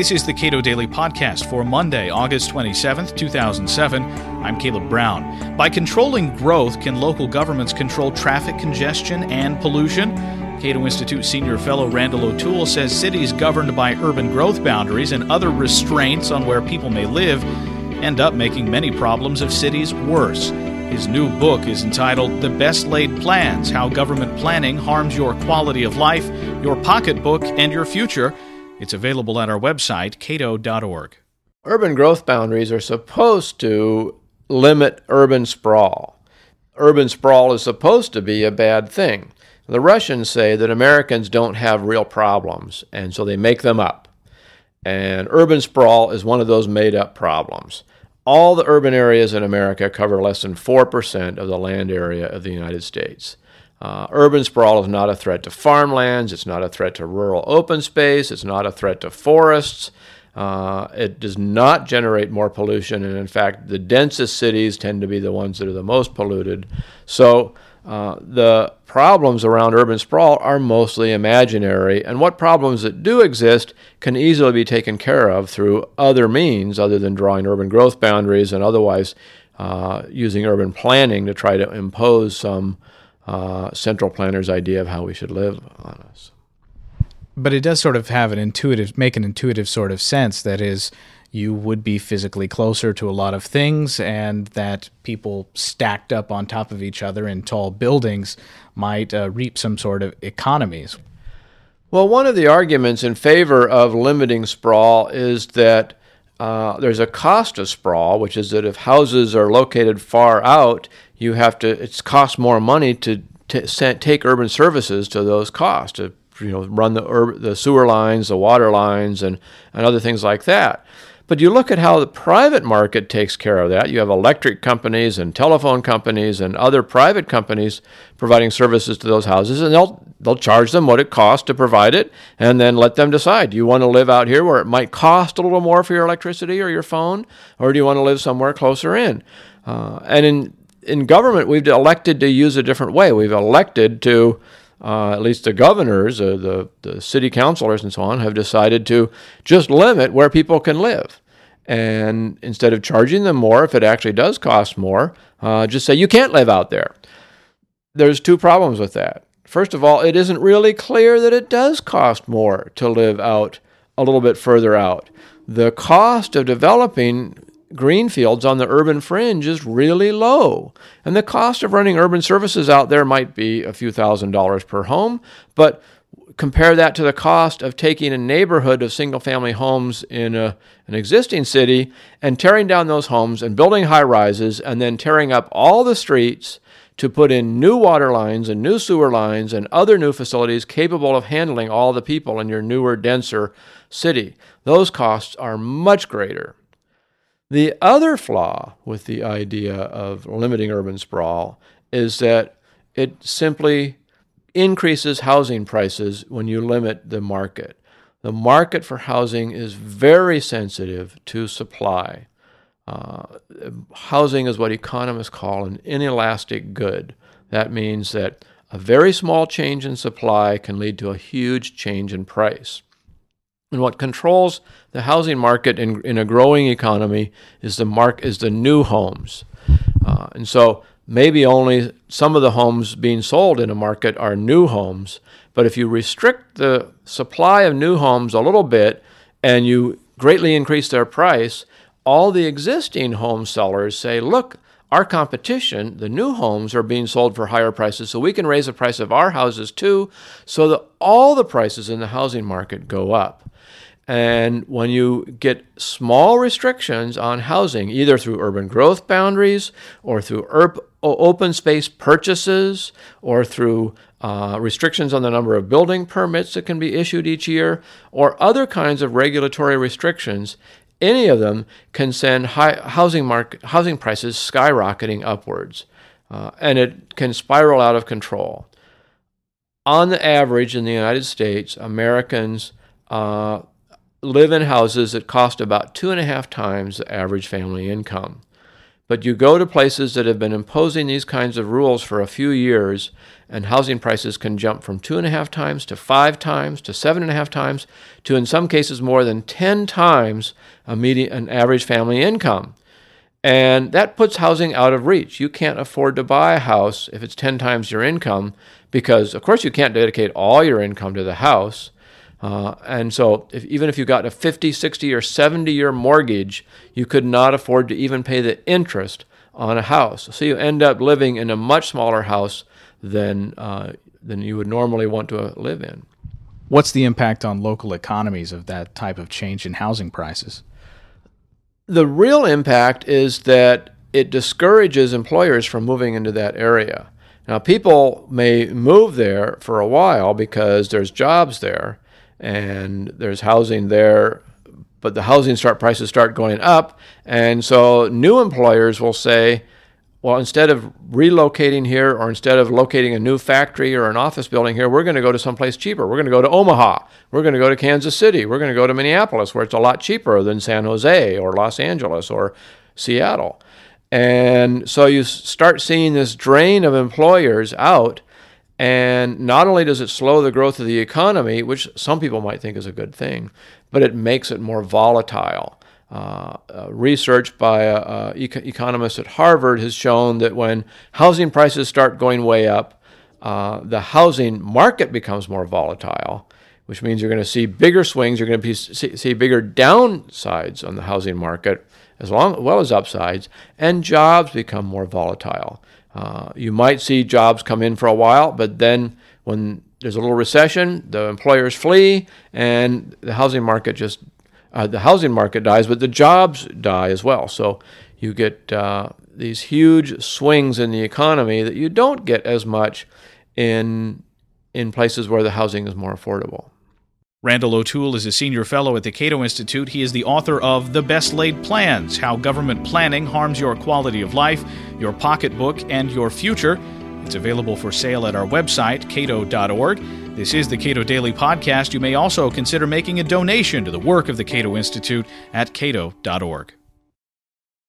This is the Cato Daily Podcast for Monday, August 27th, 2007. I'm Caleb Brown. By controlling growth, can local governments control traffic congestion and pollution? Cato Institute senior fellow Randall O'Toole says cities governed by urban growth boundaries and other restraints on where people may live end up making many problems of cities worse. His new book is entitled The Best Laid Plans How Government Planning Harms Your Quality of Life, Your Pocketbook, and Your Future. It's available at our website, cato.org. Urban growth boundaries are supposed to limit urban sprawl. Urban sprawl is supposed to be a bad thing. The Russians say that Americans don't have real problems, and so they make them up. And urban sprawl is one of those made up problems. All the urban areas in America cover less than 4% of the land area of the United States. Uh, urban sprawl is not a threat to farmlands, it's not a threat to rural open space, it's not a threat to forests. Uh, it does not generate more pollution, and in fact, the densest cities tend to be the ones that are the most polluted. So, uh, the problems around urban sprawl are mostly imaginary, and what problems that do exist can easily be taken care of through other means other than drawing urban growth boundaries and otherwise uh, using urban planning to try to impose some uh, central planner's idea of how we should live on us. But it does sort of have an intuitive, make an intuitive sort of sense that is, you would be physically closer to a lot of things, and that people stacked up on top of each other in tall buildings might uh, reap some sort of economies. Well, one of the arguments in favor of limiting sprawl is that uh, there's a cost of sprawl, which is that if houses are located far out, you have to. It costs more money to t- take urban services to those costs to you know run the ur- the sewer lines, the water lines, and and other things like that. But you look at how the private market takes care of that. You have electric companies and telephone companies and other private companies providing services to those houses, and they'll they'll charge them what it costs to provide it, and then let them decide. Do you want to live out here where it might cost a little more for your electricity or your phone, or do you want to live somewhere closer in? Uh, and in in government, we've elected to use a different way. We've elected to uh, at least the governors, uh, the, the city councilors, and so on, have decided to just limit where people can live. And instead of charging them more, if it actually does cost more, uh, just say you can't live out there. There's two problems with that. First of all, it isn't really clear that it does cost more to live out a little bit further out. The cost of developing greenfields on the urban fringe is really low. And the cost of running urban services out there might be a few thousand dollars per home, but compare that to the cost of taking a neighborhood of single family homes in a, an existing city and tearing down those homes and building high rises and then tearing up all the streets to put in new water lines and new sewer lines and other new facilities capable of handling all the people in your newer, denser city. Those costs are much greater. The other flaw with the idea of limiting urban sprawl is that it simply increases housing prices when you limit the market. The market for housing is very sensitive to supply. Uh, housing is what economists call an inelastic good. That means that a very small change in supply can lead to a huge change in price. And what controls the housing market in, in a growing economy is the mark is the new homes. Uh, and so maybe only some of the homes being sold in a market are new homes. But if you restrict the supply of new homes a little bit and you greatly increase their price, all the existing home sellers say, look, our competition, the new homes, are being sold for higher prices, so we can raise the price of our houses too, so that all the prices in the housing market go up. And when you get small restrictions on housing, either through urban growth boundaries or through open space purchases or through uh, restrictions on the number of building permits that can be issued each year or other kinds of regulatory restrictions, any of them can send housing, market, housing prices skyrocketing upwards. Uh, and it can spiral out of control. On the average in the United States, Americans uh, live in houses that cost about two and a half times the average family income. But you go to places that have been imposing these kinds of rules for a few years, and housing prices can jump from two and a half times to five times to seven and a half times to, in some cases, more than 10 times a median, an average family income. And that puts housing out of reach. You can't afford to buy a house if it's 10 times your income because, of course, you can't dedicate all your income to the house. Uh, and so, if, even if you got a 50, 60, or 70 year mortgage, you could not afford to even pay the interest on a house. So, you end up living in a much smaller house than, uh, than you would normally want to live in. What's the impact on local economies of that type of change in housing prices? The real impact is that it discourages employers from moving into that area. Now, people may move there for a while because there's jobs there and there's housing there, but the housing start prices start going up, and so new employers will say, well, instead of relocating here or instead of locating a new factory or an office building here, we're going to go to someplace cheaper. We're going to go to Omaha. We're going to go to Kansas City. We're going to go to Minneapolis, where it's a lot cheaper than San Jose or Los Angeles or Seattle. And so you start seeing this drain of employers out. And not only does it slow the growth of the economy, which some people might think is a good thing, but it makes it more volatile. Uh, uh, research by uh, uh eco- economists at Harvard has shown that when housing prices start going way up, uh, the housing market becomes more volatile, which means you're going to see bigger swings. You're going to see, see bigger downsides on the housing market as long, well as upsides, and jobs become more volatile. Uh, you might see jobs come in for a while, but then when there's a little recession, the employers flee, and the housing market just uh, the housing market dies, but the jobs die as well. So you get uh, these huge swings in the economy that you don't get as much in in places where the housing is more affordable. Randall O'Toole is a senior fellow at the Cato Institute. He is the author of The Best Laid Plans How Government Planning Harms Your Quality of Life, Your Pocketbook, and Your Future. It's available for sale at our website, cato.org. This is the Cato Daily Podcast. You may also consider making a donation to the work of the Cato Institute at cato.org.